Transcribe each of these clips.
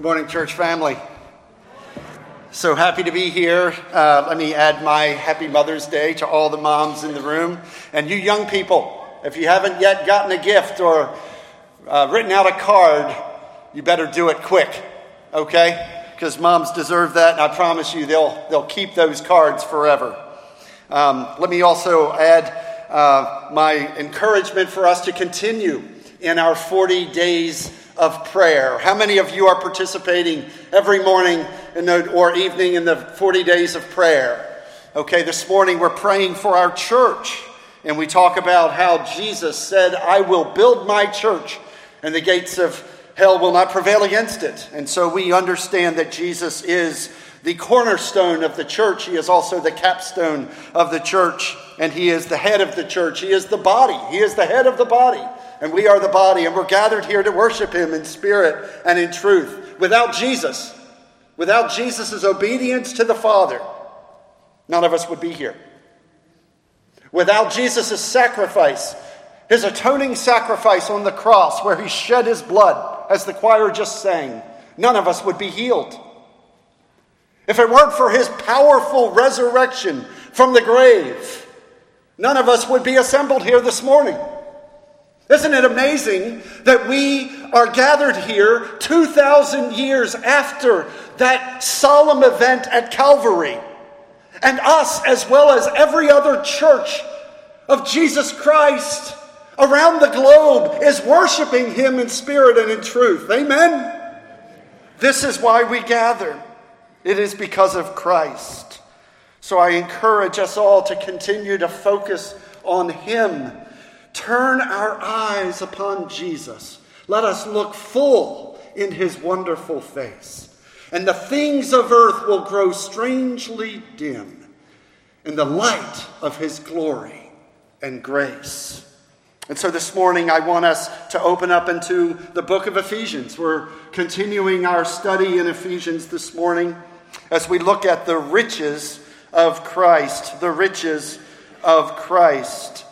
Good morning, church family. So happy to be here. Uh, let me add my happy Mother's Day to all the moms in the room. And you young people, if you haven't yet gotten a gift or uh, written out a card, you better do it quick, okay? Because moms deserve that, and I promise you they'll, they'll keep those cards forever. Um, let me also add uh, my encouragement for us to continue in our 40 days of prayer. How many of you are participating every morning the, or evening in the 40 days of prayer? Okay, this morning we're praying for our church, and we talk about how Jesus said, I will build my church, and the gates of hell will not prevail against it. And so we understand that Jesus is the cornerstone of the church. He is also the capstone of the church, and He is the head of the church. He is the body. He is the head of the body and we are the body, and we're gathered here to worship Him in spirit and in truth. Without Jesus, without Jesus' obedience to the Father, none of us would be here. Without Jesus' sacrifice, his atoning sacrifice on the cross, where he shed his blood, as the choir just sang, none of us would be healed. If it weren't for his powerful resurrection from the grave, none of us would be assembled here this morning. Isn't it amazing that we are gathered here 2,000 years after that solemn event at Calvary? And us, as well as every other church of Jesus Christ around the globe, is worshiping Him in spirit and in truth. Amen? This is why we gather. It is because of Christ. So I encourage us all to continue to focus on Him Turn our eyes upon Jesus. Let us look full in his wonderful face. And the things of earth will grow strangely dim in the light of his glory and grace. And so this morning, I want us to open up into the book of Ephesians. We're continuing our study in Ephesians this morning as we look at the riches of Christ, the riches of Christ.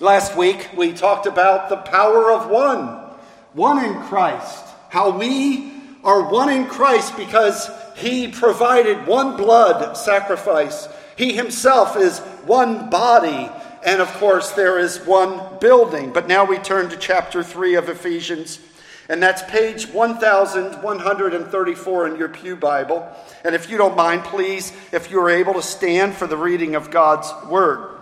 Last week, we talked about the power of one, one in Christ. How we are one in Christ because he provided one blood sacrifice. He himself is one body. And of course, there is one building. But now we turn to chapter 3 of Ephesians. And that's page 1134 in your Pew Bible. And if you don't mind, please, if you're able to stand for the reading of God's Word.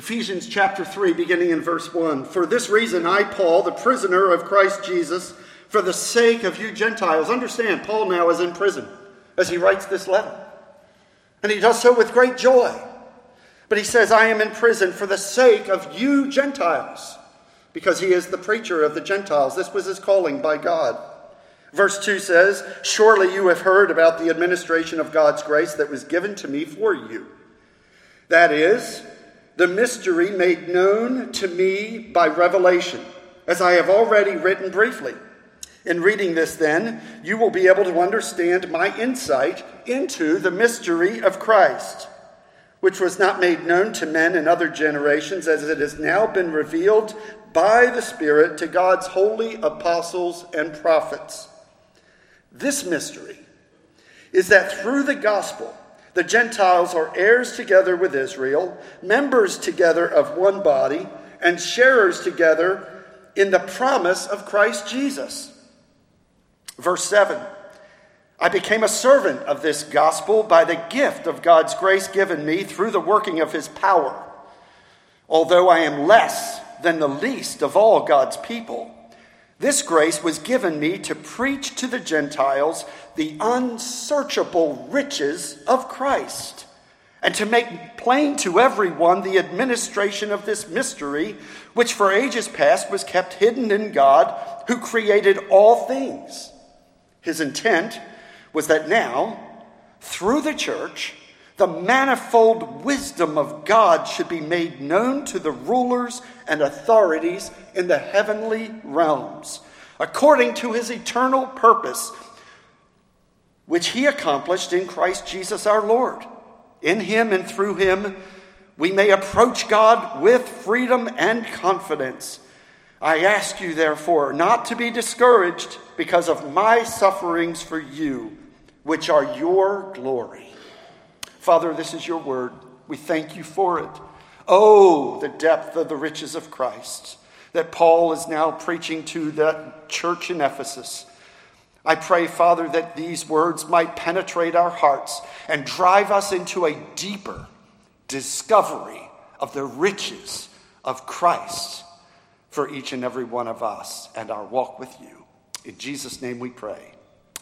Ephesians chapter 3, beginning in verse 1. For this reason, I, Paul, the prisoner of Christ Jesus, for the sake of you Gentiles. Understand, Paul now is in prison as he writes this letter. And he does so with great joy. But he says, I am in prison for the sake of you Gentiles, because he is the preacher of the Gentiles. This was his calling by God. Verse 2 says, Surely you have heard about the administration of God's grace that was given to me for you. That is, the mystery made known to me by revelation, as I have already written briefly. In reading this, then, you will be able to understand my insight into the mystery of Christ, which was not made known to men in other generations, as it has now been revealed by the Spirit to God's holy apostles and prophets. This mystery is that through the gospel, the Gentiles are heirs together with Israel, members together of one body, and sharers together in the promise of Christ Jesus. Verse 7 I became a servant of this gospel by the gift of God's grace given me through the working of his power. Although I am less than the least of all God's people, this grace was given me to preach to the Gentiles the unsearchable riches of Christ and to make plain to everyone the administration of this mystery, which for ages past was kept hidden in God who created all things. His intent was that now, through the church, the manifold wisdom of God should be made known to the rulers and authorities in the heavenly realms, according to his eternal purpose, which he accomplished in Christ Jesus our Lord. In him and through him, we may approach God with freedom and confidence. I ask you, therefore, not to be discouraged because of my sufferings for you, which are your glory. Father, this is your word. We thank you for it. Oh, the depth of the riches of Christ that Paul is now preaching to the church in Ephesus. I pray, Father, that these words might penetrate our hearts and drive us into a deeper discovery of the riches of Christ for each and every one of us and our walk with you. In Jesus' name we pray.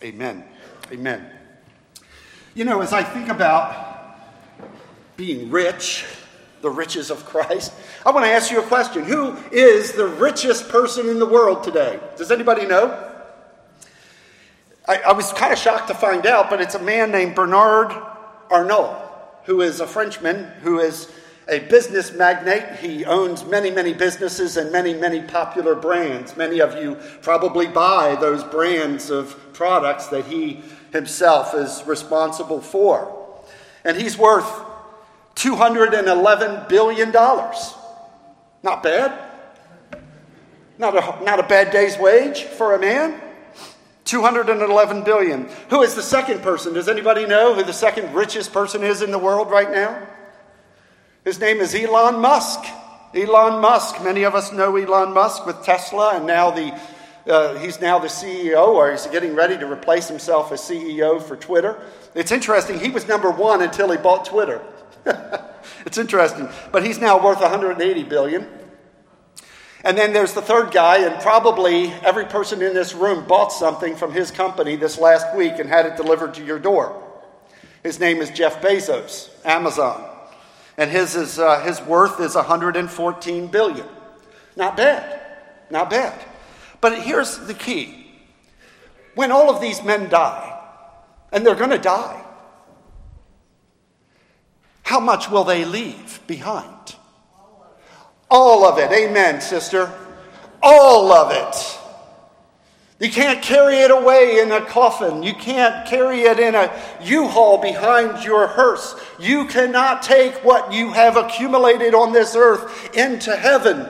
Amen. Amen. You know, as I think about being rich, the riches of Christ, I want to ask you a question. Who is the richest person in the world today? Does anybody know? I, I was kind of shocked to find out, but it's a man named Bernard Arnault, who is a Frenchman who is a business magnate. He owns many, many businesses and many, many popular brands. Many of you probably buy those brands of products that he himself is responsible for. And he's worth $211 billion. Not bad. Not a, not a bad day's wage for a man. 211 billion. Who is the second person? Does anybody know who the second richest person is in the world right now? His name is Elon Musk. Elon Musk. Many of us know Elon Musk with Tesla, and now the uh, he's now the CEO, or he's getting ready to replace himself as CEO for Twitter. It's interesting. He was number one until he bought Twitter. it's interesting, but he's now worth 180 billion. And then there's the third guy, and probably every person in this room bought something from his company this last week and had it delivered to your door. His name is Jeff Bezos, Amazon. And his, is, uh, his worth is 114 billion. Not bad. Not bad. But here's the key when all of these men die, and they're going to die, how much will they leave behind? All of it. Amen, sister. All of it. You can't carry it away in a coffin. You can't carry it in a U haul behind your hearse. You cannot take what you have accumulated on this earth into heaven.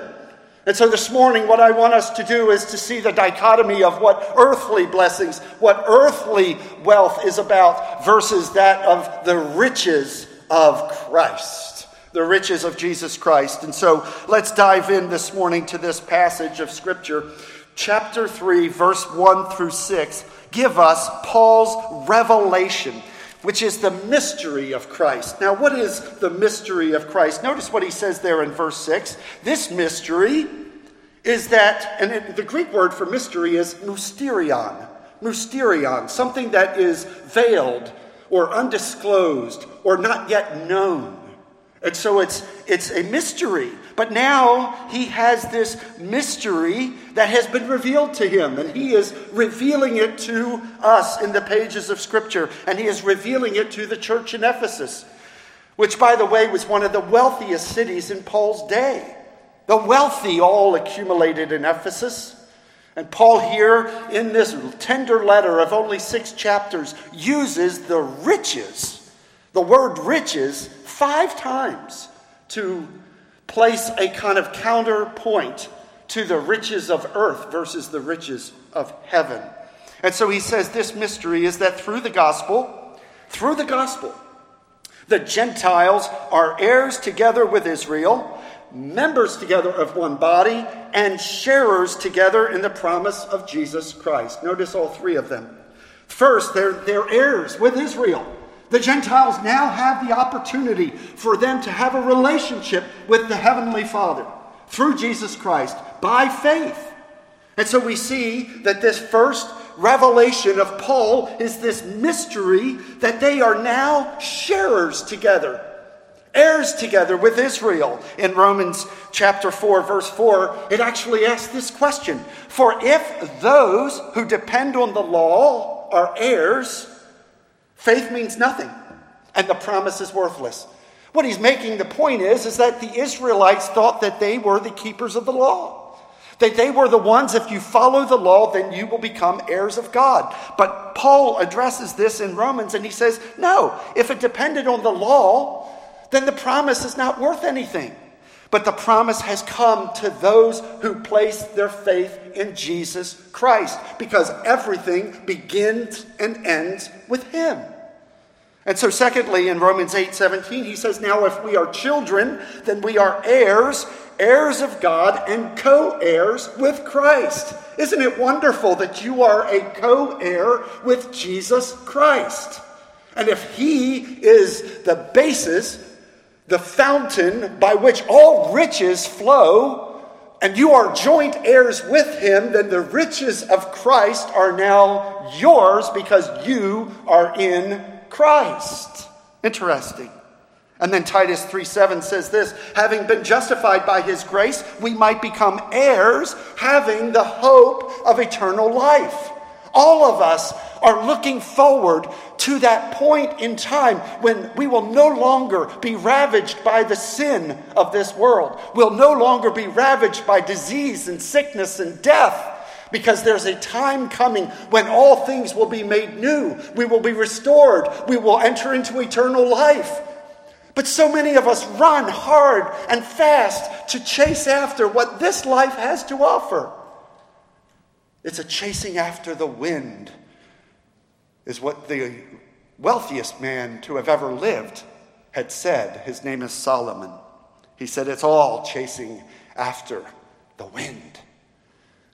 And so this morning, what I want us to do is to see the dichotomy of what earthly blessings, what earthly wealth is about versus that of the riches of Christ the riches of Jesus Christ. And so let's dive in this morning to this passage of Scripture. Chapter 3, verse 1 through 6, give us Paul's revelation, which is the mystery of Christ. Now, what is the mystery of Christ? Notice what he says there in verse 6. This mystery is that, and the Greek word for mystery is mysterion. Mysterion, something that is veiled or undisclosed or not yet known. And so it's, it's a mystery. But now he has this mystery that has been revealed to him, and he is revealing it to us in the pages of Scripture, and he is revealing it to the church in Ephesus, which, by the way, was one of the wealthiest cities in Paul's day. The wealthy all accumulated in Ephesus. And Paul, here in this tender letter of only six chapters, uses the riches, the word riches, five times to place a kind of counterpoint to the riches of earth versus the riches of heaven. And so he says this mystery is that through the gospel, through the gospel, the Gentiles are heirs together with Israel, members together of one body, and sharers together in the promise of Jesus Christ. Notice all three of them. First, they're, they're heirs with Israel. The Gentiles now have the opportunity for them to have a relationship with the Heavenly Father through Jesus Christ by faith. And so we see that this first revelation of Paul is this mystery that they are now sharers together, heirs together with Israel. In Romans chapter 4, verse 4, it actually asks this question For if those who depend on the law are heirs, Faith means nothing, and the promise is worthless. What he's making the point is, is that the Israelites thought that they were the keepers of the law. That they were the ones, if you follow the law, then you will become heirs of God. But Paul addresses this in Romans and he says, no, if it depended on the law, then the promise is not worth anything. But the promise has come to those who place their faith in Jesus Christ because everything begins and ends with Him. And so, secondly, in Romans 8 17, he says, Now if we are children, then we are heirs, heirs of God, and co heirs with Christ. Isn't it wonderful that you are a co heir with Jesus Christ? And if he is the basis the fountain by which all riches flow, and you are joint heirs with him, then the riches of Christ are now yours because you are in Christ. Interesting. And then Titus 3 7 says this having been justified by his grace, we might become heirs, having the hope of eternal life. All of us are looking forward to that point in time when we will no longer be ravaged by the sin of this world. We'll no longer be ravaged by disease and sickness and death. Because there's a time coming when all things will be made new. We will be restored. We will enter into eternal life. But so many of us run hard and fast to chase after what this life has to offer. It's a chasing after the wind is what the wealthiest man to have ever lived had said. His name is Solomon. He said, It's all chasing after the wind.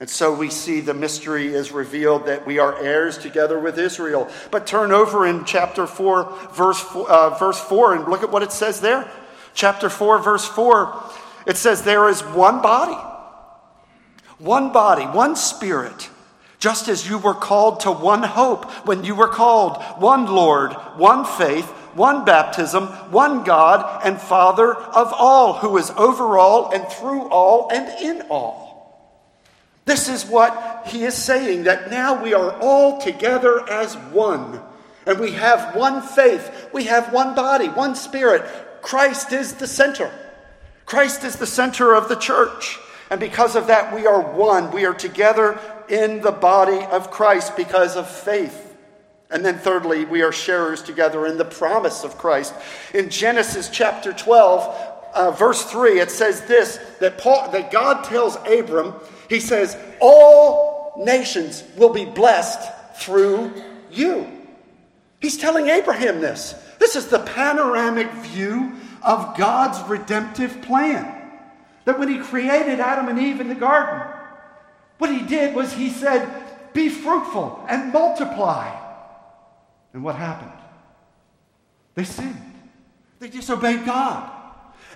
And so we see the mystery is revealed that we are heirs together with Israel. But turn over in chapter 4, verse 4, uh, verse 4 and look at what it says there. Chapter 4, verse 4, it says, There is one body, one body, one spirit just as you were called to one hope when you were called, one Lord, one faith, one baptism, one God and Father of all, who is over all and through all and in all. This is what he is saying that now we are all together as one. And we have one faith, we have one body, one spirit. Christ is the center. Christ is the center of the church. And because of that, we are one. We are together in the body of Christ because of faith. And then, thirdly, we are sharers together in the promise of Christ. In Genesis chapter 12, uh, verse 3, it says this that, Paul, that God tells Abram, He says, All nations will be blessed through you. He's telling Abraham this. This is the panoramic view of God's redemptive plan. That when He created Adam and Eve in the garden, what he did was he said, Be fruitful and multiply. And what happened? They sinned. They disobeyed God.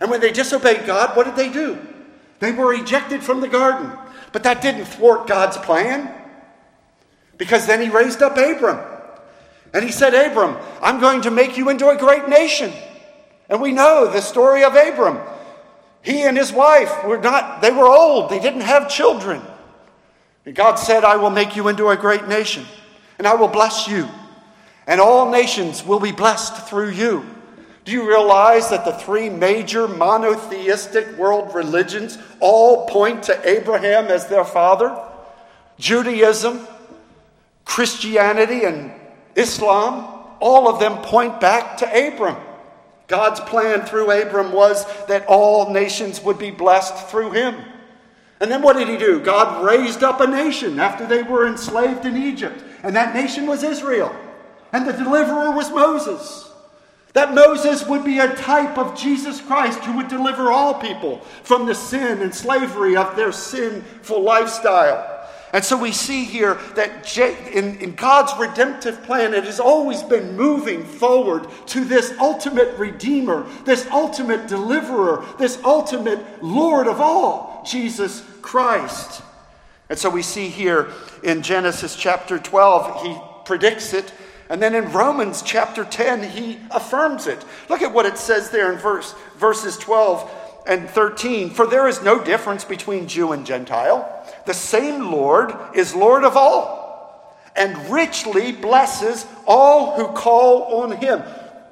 And when they disobeyed God, what did they do? They were ejected from the garden. But that didn't thwart God's plan. Because then he raised up Abram. And he said, Abram, I'm going to make you into a great nation. And we know the story of Abram. He and his wife were not, they were old, they didn't have children. And God said, I will make you into a great nation, and I will bless you, and all nations will be blessed through you. Do you realize that the three major monotheistic world religions all point to Abraham as their father? Judaism, Christianity, and Islam, all of them point back to Abram. God's plan through Abram was that all nations would be blessed through him. And then what did he do? God raised up a nation after they were enslaved in Egypt. And that nation was Israel. And the deliverer was Moses. That Moses would be a type of Jesus Christ who would deliver all people from the sin and slavery of their sinful lifestyle. And so we see here that in, in, God's redemptive plan, it has always been moving forward to this ultimate Redeemer, this ultimate Deliverer, this ultimate Lord of all, Jesus Christ. And so we see here in Genesis chapter 12, he predicts it. And then in Romans chapter 10, he affirms it. Look at what it says there in verse, verses 12 and 13. For there is no difference between Jew and Gentile the same Lord is Lord of all and richly blesses all who call on him.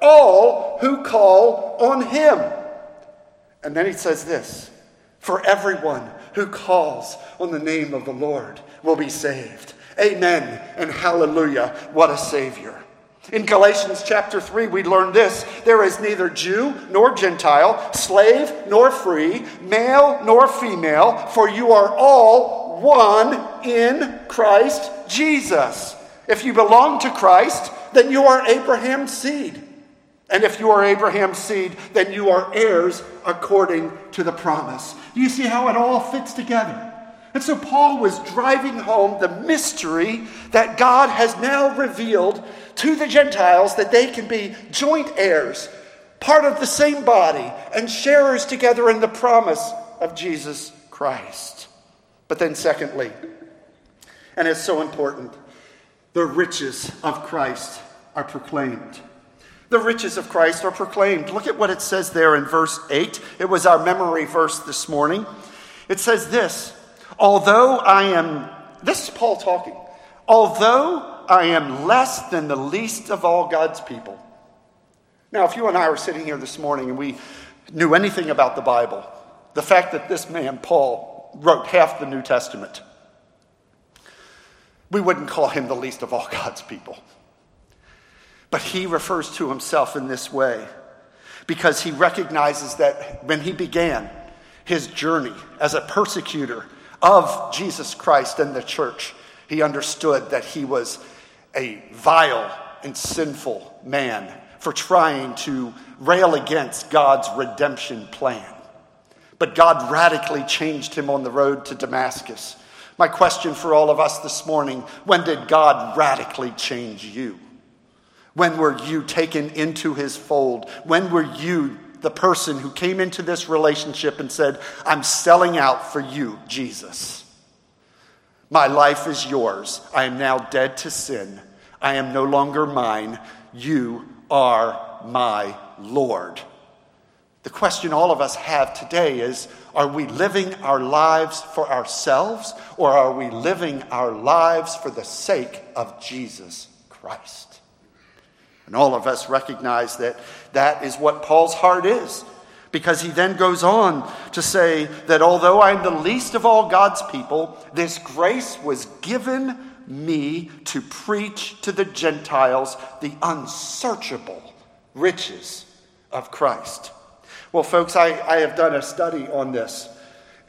All who call on him. And then he says this For everyone who calls on the name of the Lord will be saved. Amen and hallelujah. What a Savior. In Galatians chapter 3, we learn this there is neither Jew nor Gentile, slave nor free, male nor female, for you are all one in Christ Jesus. If you belong to Christ, then you are Abraham's seed. And if you are Abraham's seed, then you are heirs according to the promise. You see how it all fits together? And so Paul was driving home the mystery that God has now revealed to the Gentiles that they can be joint heirs, part of the same body, and sharers together in the promise of Jesus Christ. But then, secondly, and it's so important, the riches of Christ are proclaimed. The riches of Christ are proclaimed. Look at what it says there in verse 8. It was our memory verse this morning. It says this Although I am, this is Paul talking, although I am less than the least of all God's people. Now, if you and I were sitting here this morning and we knew anything about the Bible, the fact that this man, Paul, wrote half the New Testament, we wouldn't call him the least of all God's people. But he refers to himself in this way because he recognizes that when he began his journey as a persecutor of Jesus Christ and the church, he understood that he was a vile and sinful man for trying to rail against God's redemption plan. But God radically changed him on the road to Damascus. My question for all of us this morning when did God radically change you? When were you taken into his fold? When were you the person who came into this relationship and said, I'm selling out for you, Jesus? My life is yours. I am now dead to sin. I am no longer mine. You are my Lord. The question all of us have today is are we living our lives for ourselves or are we living our lives for the sake of Jesus Christ? And all of us recognize that that is what Paul's heart is. Because he then goes on to say that although I'm the least of all God's people, this grace was given me to preach to the Gentiles the unsearchable riches of Christ. Well, folks, I, I have done a study on this,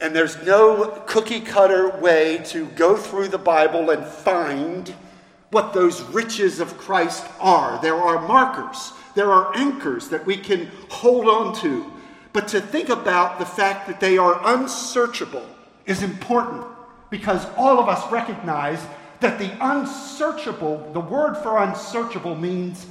and there's no cookie cutter way to go through the Bible and find what those riches of Christ are. There are markers, there are anchors that we can hold on to. But to think about the fact that they are unsearchable is important because all of us recognize that the unsearchable, the word for unsearchable means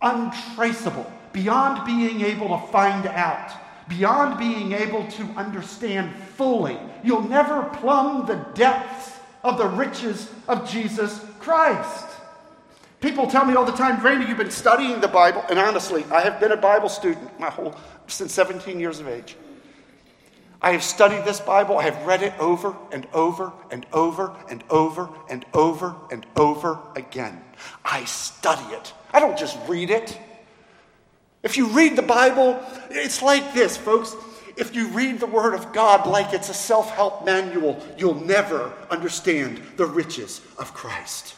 untraceable, beyond being able to find out, beyond being able to understand fully. You'll never plumb the depths of the riches of Jesus Christ. People tell me all the time, Randy, you've been studying the Bible. And honestly, I have been a Bible student my whole since 17 years of age. I have studied this Bible. I have read it over and over and over and over and over and over again. I study it. I don't just read it. If you read the Bible, it's like this, folks. If you read the Word of God like it's a self help manual, you'll never understand the riches of Christ.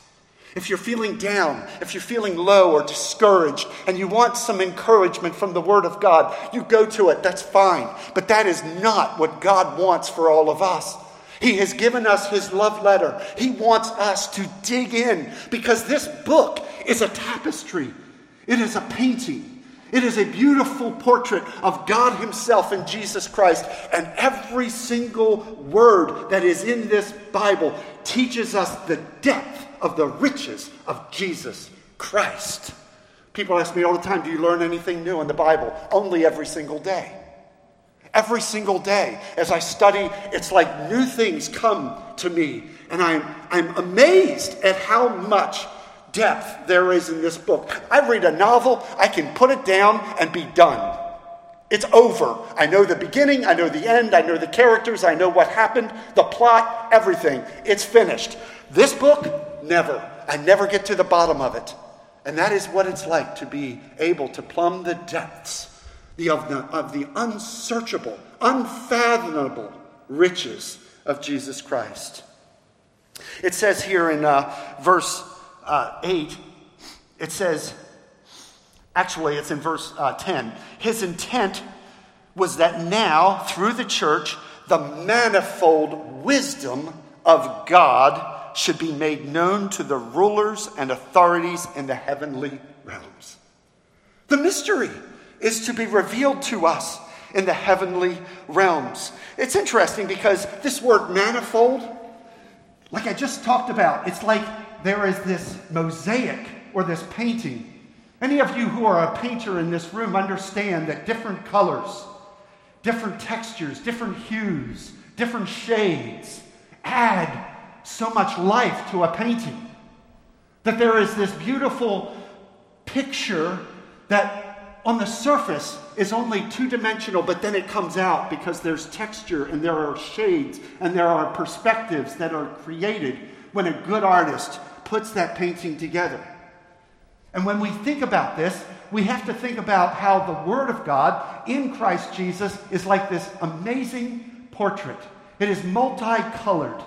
If you're feeling down, if you're feeling low or discouraged, and you want some encouragement from the Word of God, you go to it. That's fine. But that is not what God wants for all of us. He has given us His love letter. He wants us to dig in because this book is a tapestry, it is a painting. It is a beautiful portrait of God Himself in Jesus Christ. And every single word that is in this Bible teaches us the depth of the riches of Jesus Christ. People ask me all the time, do you learn anything new in the Bible? Only every single day. Every single day, as I study, it's like new things come to me. And I'm, I'm amazed at how much depth there is in this book. I read a novel, I can put it down and be done. It's over. I know the beginning, I know the end, I know the characters, I know what happened, the plot, everything. It's finished. This book, Never. I never get to the bottom of it. And that is what it's like to be able to plumb the depths of, the, of the unsearchable, unfathomable riches of Jesus Christ. It says here in uh, verse uh, 8, it says, actually, it's in verse uh, 10. His intent was that now, through the church, the manifold wisdom of God should be made known to the rulers and authorities in the heavenly realms. The mystery is to be revealed to us in the heavenly realms. It's interesting because this word manifold, like I just talked about, it's like there is this mosaic or this painting. Any of you who are a painter in this room understand that different colors, different textures, different hues, different shades add so much life to a painting. That there is this beautiful picture that on the surface is only two dimensional, but then it comes out because there's texture and there are shades and there are perspectives that are created when a good artist puts that painting together. And when we think about this, we have to think about how the Word of God in Christ Jesus is like this amazing portrait. It is multicolored.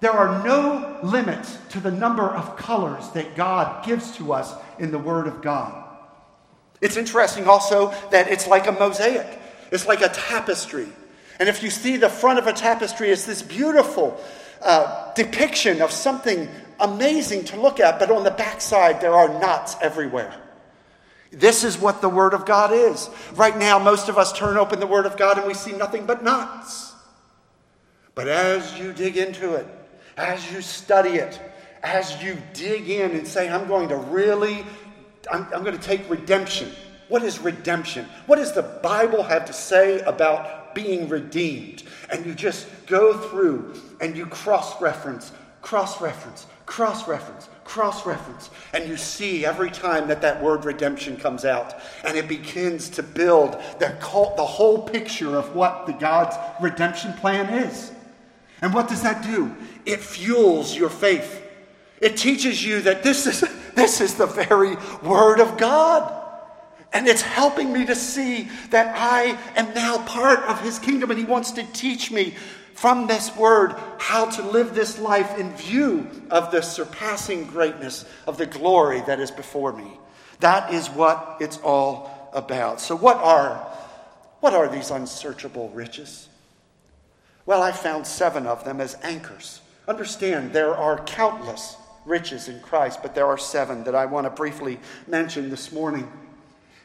There are no limits to the number of colors that God gives to us in the Word of God. It's interesting also that it's like a mosaic, it's like a tapestry. And if you see the front of a tapestry, it's this beautiful uh, depiction of something amazing to look at, but on the backside, there are knots everywhere. This is what the Word of God is. Right now, most of us turn open the Word of God and we see nothing but knots. But as you dig into it, as you study it, as you dig in and say, I'm going to really I'm, I'm going to take redemption. What is redemption? What does the Bible have to say about being redeemed? And you just go through and you cross reference, cross reference, cross reference, cross reference. And you see every time that that word redemption comes out. And it begins to build the, the whole picture of what the God's redemption plan is. And what does that do? It fuels your faith. It teaches you that this is, this is the very Word of God. And it's helping me to see that I am now part of His kingdom, and He wants to teach me from this Word how to live this life in view of the surpassing greatness of the glory that is before me. That is what it's all about. So, what are, what are these unsearchable riches? Well, I found seven of them as anchors. Understand, there are countless riches in Christ, but there are seven that I want to briefly mention this morning.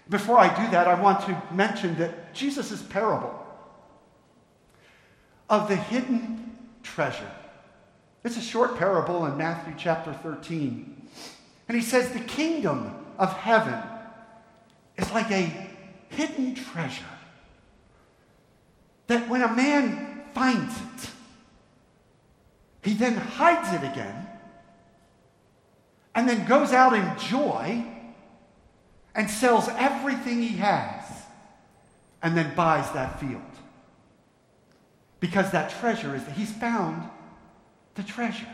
Before I do that, I want to mention that Jesus' parable of the hidden treasure. It's a short parable in Matthew chapter 13. And he says, The kingdom of heaven is like a hidden treasure that when a man finds it, he then hides it again and then goes out in joy and sells everything he has and then buys that field. Because that treasure is that he's found the treasure.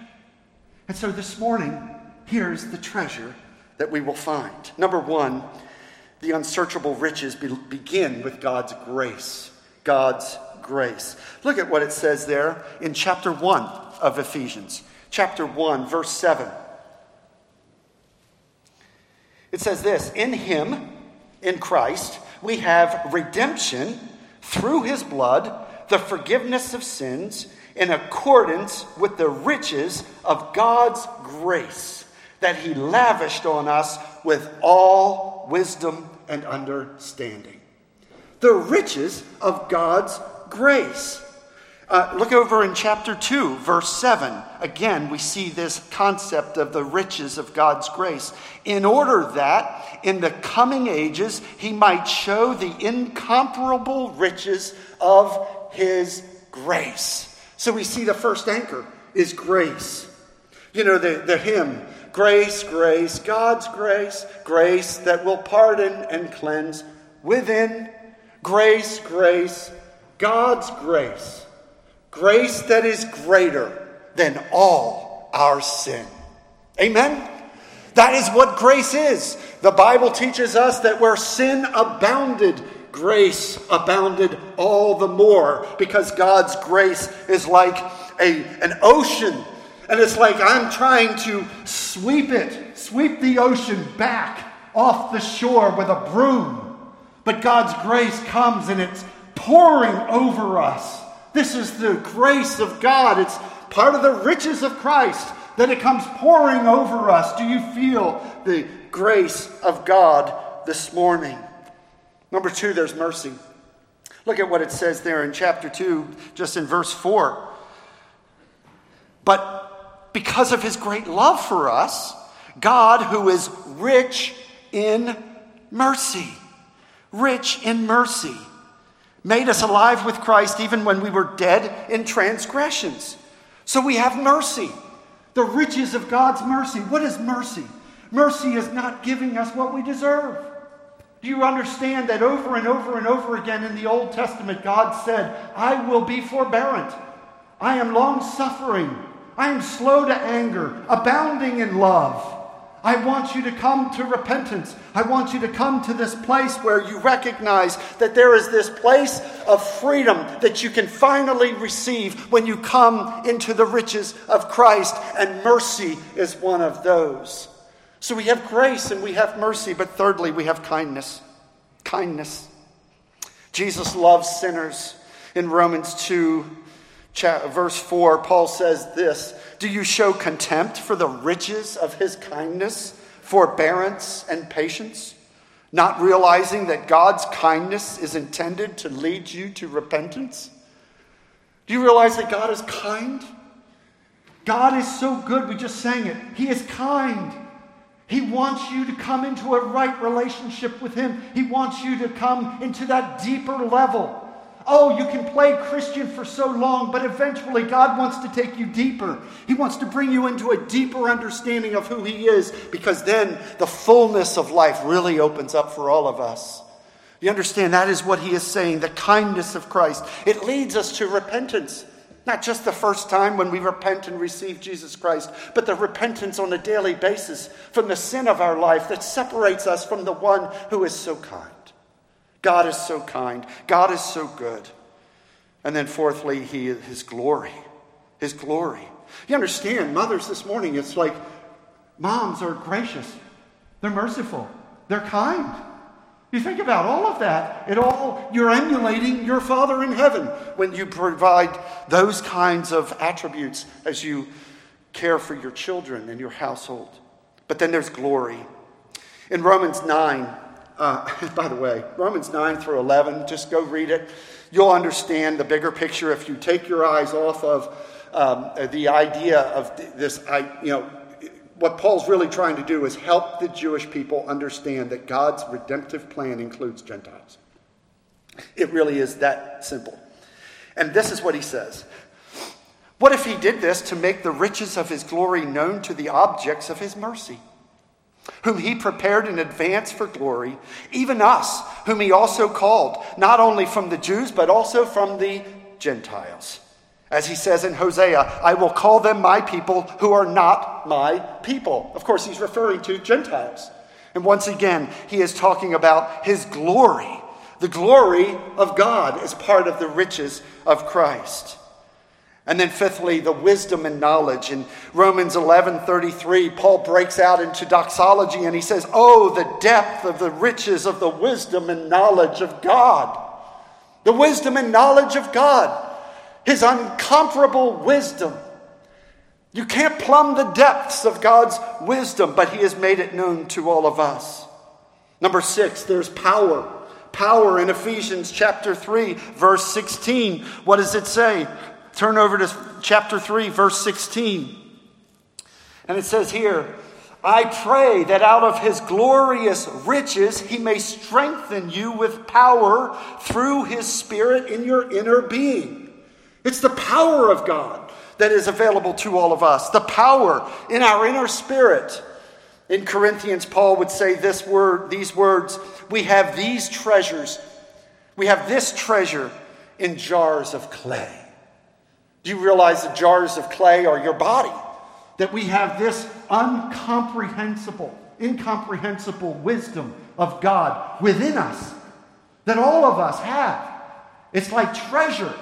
And so this morning, here's the treasure that we will find. Number one, the unsearchable riches be- begin with God's grace. God's grace. Look at what it says there in chapter 1 of Ephesians. Chapter 1, verse 7. It says this In him, in Christ, we have redemption through his blood, the forgiveness of sins, in accordance with the riches of God's grace that he lavished on us with all wisdom and understanding. The riches of God's grace. Uh, look over in chapter 2, verse 7. Again, we see this concept of the riches of God's grace. In order that in the coming ages he might show the incomparable riches of his grace. So we see the first anchor is grace. You know, the, the hymn, Grace, Grace, God's grace, grace that will pardon and cleanse within. Grace, grace, God's grace Grace that is greater than all our sin. Amen? That is what grace is. The Bible teaches us that where sin abounded, grace abounded all the more because God's grace is like a, an ocean. And it's like I'm trying to sweep it, sweep the ocean back off the shore with a broom. But God's grace comes and it's pouring over us. This is the grace of God. It's part of the riches of Christ that it comes pouring over us. Do you feel the grace of God this morning? Number two, there's mercy. Look at what it says there in chapter 2, just in verse 4. But because of his great love for us, God, who is rich in mercy, rich in mercy, made us alive with Christ even when we were dead in transgressions. So we have mercy. The riches of God's mercy. What is mercy? Mercy is not giving us what we deserve. Do you understand that over and over and over again in the Old Testament, God said, I will be forbearant. I am long suffering. I am slow to anger, abounding in love. I want you to come to repentance. I want you to come to this place where you recognize that there is this place of freedom that you can finally receive when you come into the riches of Christ, and mercy is one of those. So we have grace and we have mercy, but thirdly, we have kindness. Kindness. Jesus loves sinners. In Romans 2, verse 4, Paul says this Do you show contempt for the riches of his kindness, forbearance, and patience? Not realizing that God's kindness is intended to lead you to repentance? Do you realize that God is kind? God is so good. We just sang it. He is kind. He wants you to come into a right relationship with Him. He wants you to come into that deeper level. Oh, you can play Christian for so long, but eventually God wants to take you deeper. He wants to bring you into a deeper understanding of who He is because then the fullness of life really opens up for all of us. You understand? That is what He is saying the kindness of Christ. It leads us to repentance. Not just the first time when we repent and receive Jesus Christ, but the repentance on a daily basis from the sin of our life that separates us from the one who is so kind. God is so kind. God is so good. And then, fourthly, he, his glory. His glory. You understand, mothers this morning, it's like moms are gracious, they're merciful, they're kind. You think about all of that. It all you're emulating your Father in heaven when you provide those kinds of attributes as you care for your children and your household. But then there's glory. In Romans 9, uh, by the way, Romans 9 through 11, just go read it. You'll understand the bigger picture if you take your eyes off of um, the idea of this, I you know, what Paul's really trying to do is help the Jewish people understand that God's redemptive plan includes Gentiles. It really is that simple. And this is what he says What if he did this to make the riches of his glory known to the objects of his mercy? whom he prepared in advance for glory, even us, whom he also called, not only from the Jews, but also from the Gentiles. As he says in Hosea, I will call them my people who are not my people. Of course, he's referring to Gentiles. And once again, he is talking about his glory. The glory of God is part of the riches of Christ. And then fifthly, the wisdom and knowledge. In Romans 11 33, Paul breaks out into doxology and he says, Oh, the depth of the riches of the wisdom and knowledge of God. The wisdom and knowledge of God. His uncomparable wisdom. You can't plumb the depths of God's wisdom, but he has made it known to all of us. Number six, there's power. Power in Ephesians chapter 3, verse 16. What does it say? Turn over to chapter 3, verse 16. And it says here, I pray that out of his glorious riches he may strengthen you with power through his spirit in your inner being. It's the power of God that is available to all of us, the power in our inner spirit. In Corinthians, Paul would say this word, these words, we have these treasures. We have this treasure in jars of clay. Do you realize the jars of clay are your body? That we have this uncomprehensible, incomprehensible wisdom of God within us that all of us have. It's like treasure,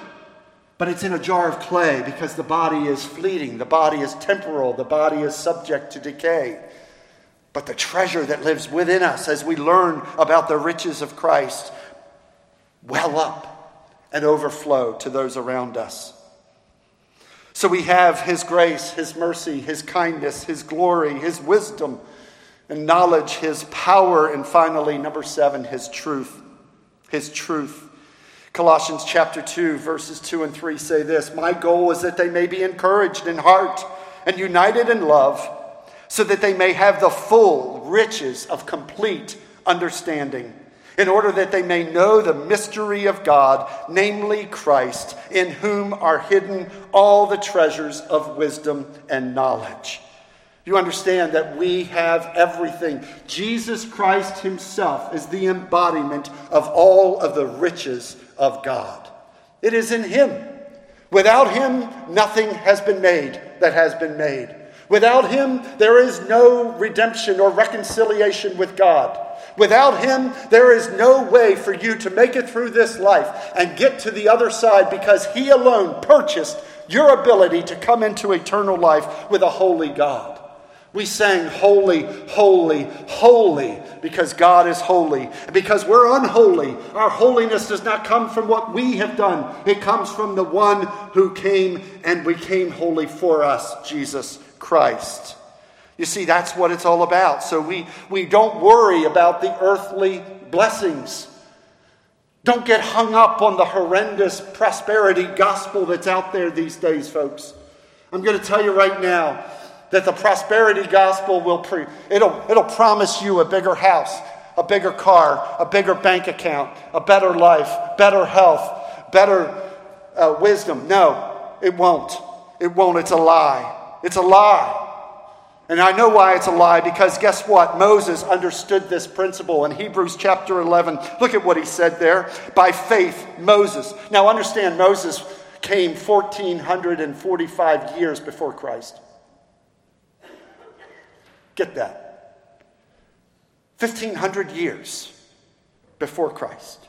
but it's in a jar of clay because the body is fleeting, the body is temporal, the body is subject to decay. but the treasure that lives within us as we learn about the riches of Christ well up and overflow to those around us. So we have His grace, His mercy, His kindness, His glory, His wisdom and knowledge, His power, and finally, number seven, His truth. His truth. Colossians chapter 2, verses 2 and 3 say this My goal is that they may be encouraged in heart and united in love, so that they may have the full riches of complete understanding, in order that they may know the mystery of God, namely Christ, in whom are hidden all the treasures of wisdom and knowledge. You understand that we have everything. Jesus Christ Himself is the embodiment of all of the riches of God. It is in Him. Without Him, nothing has been made that has been made. Without Him, there is no redemption or reconciliation with God. Without Him, there is no way for you to make it through this life and get to the other side because He alone purchased your ability to come into eternal life with a holy God. We sang, Holy, Holy, Holy, because God is holy. because we're unholy, our holiness does not come from what we have done, it comes from the one who came and became holy for us, Jesus Christ. You see, that's what it's all about. So we, we don't worry about the earthly blessings. Don't get hung up on the horrendous prosperity gospel that's out there these days, folks. I'm going to tell you right now that the prosperity gospel will pre- it'll, it'll promise you a bigger house, a bigger car, a bigger bank account, a better life, better health, better uh, wisdom. No, it won't. It won't. It's a lie. It's a lie. And I know why it's a lie because guess what? Moses understood this principle in Hebrews chapter 11. Look at what he said there. By faith, Moses. Now understand, Moses came 1445 years before Christ. Get that. 1,500 years before Christ.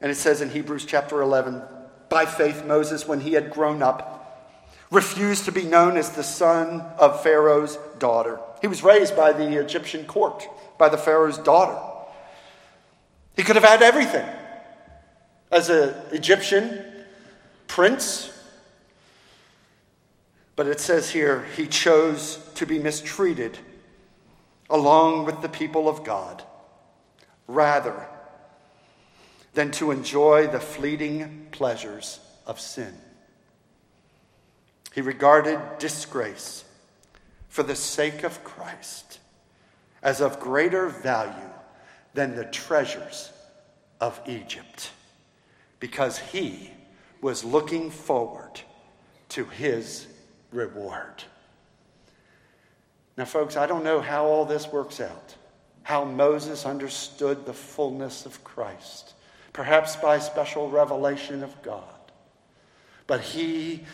And it says in Hebrews chapter 11 by faith, Moses, when he had grown up, refused to be known as the son of Pharaoh's daughter. He was raised by the Egyptian court, by the Pharaoh's daughter. He could have had everything. As an Egyptian prince, but it says here, he chose to be mistreated along with the people of God, rather than to enjoy the fleeting pleasures of sin. He regarded disgrace for the sake of Christ as of greater value than the treasures of Egypt because he was looking forward to his reward. Now, folks, I don't know how all this works out, how Moses understood the fullness of Christ, perhaps by special revelation of God. But he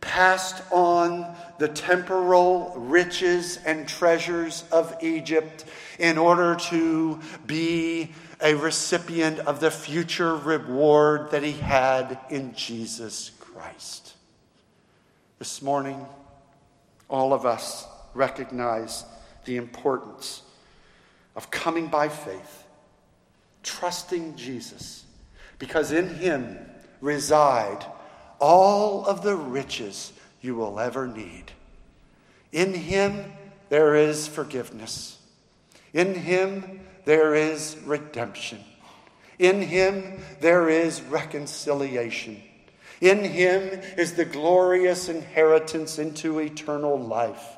passed on the temporal riches and treasures of Egypt in order to be a recipient of the future reward that he had in Jesus Christ. This morning, all of us recognize the importance of coming by faith, trusting Jesus, because in him reside all of the riches you will ever need. In him there is forgiveness. In him there is redemption. In him there is reconciliation. In him is the glorious inheritance into eternal life.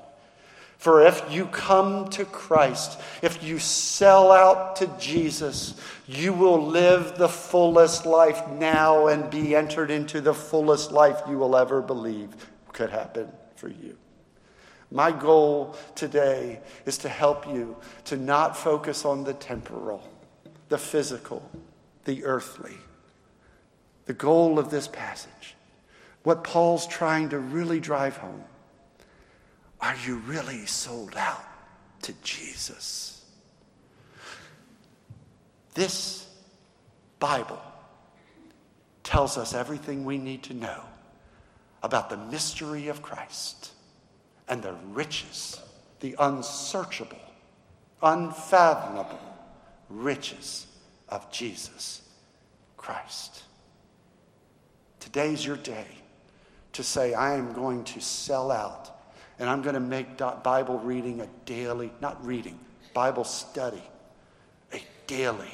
For if you come to Christ, if you sell out to Jesus, you will live the fullest life now and be entered into the fullest life you will ever believe could happen for you. My goal today is to help you to not focus on the temporal, the physical, the earthly. The goal of this passage, what Paul's trying to really drive home are you really sold out to Jesus? This Bible tells us everything we need to know about the mystery of Christ and the riches, the unsearchable unfathomable riches of Jesus Christ. Today's your day to say, I am going to sell out and I'm going to make Bible reading a daily, not reading, Bible study, a daily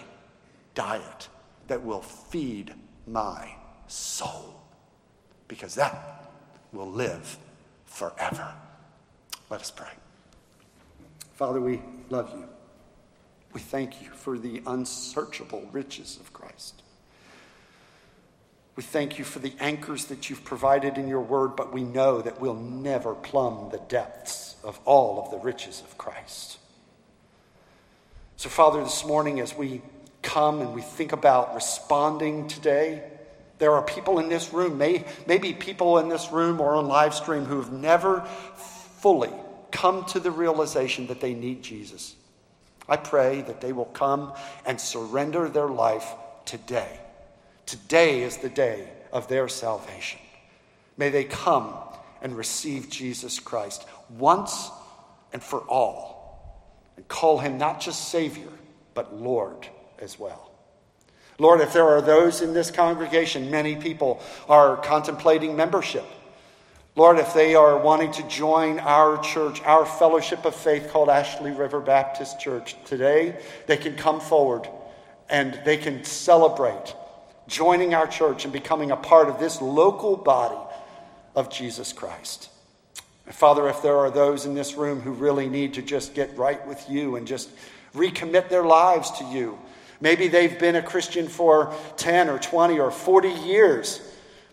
diet that will feed my soul. Because that will live forever. Let us pray. Father, we love you. We thank you for the unsearchable riches of Christ. We thank you for the anchors that you've provided in your word, but we know that we'll never plumb the depths of all of the riches of Christ. So, Father, this morning as we come and we think about responding today, there are people in this room, may, maybe people in this room or on live stream who have never fully come to the realization that they need Jesus. I pray that they will come and surrender their life today. Today is the day of their salvation. May they come and receive Jesus Christ once and for all and call him not just Savior, but Lord as well. Lord, if there are those in this congregation, many people are contemplating membership. Lord, if they are wanting to join our church, our fellowship of faith called Ashley River Baptist Church, today they can come forward and they can celebrate joining our church and becoming a part of this local body of Jesus Christ. Father, if there are those in this room who really need to just get right with you and just recommit their lives to you, maybe they've been a Christian for 10 or 20 or 40 years,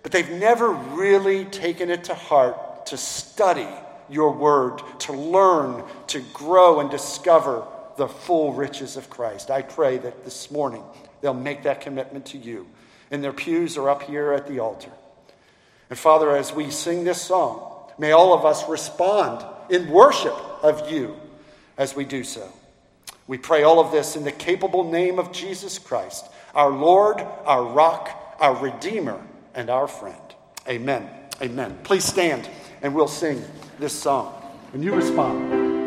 but they've never really taken it to heart to study your word, to learn, to grow, and discover the full riches of Christ. I pray that this morning they'll make that commitment to you and their pews are up here at the altar. And Father, as we sing this song, may all of us respond in worship of you as we do so. We pray all of this in the capable name of Jesus Christ, our Lord, our rock, our Redeemer, and our friend. Amen. Amen. Please stand and we'll sing this song. And you respond.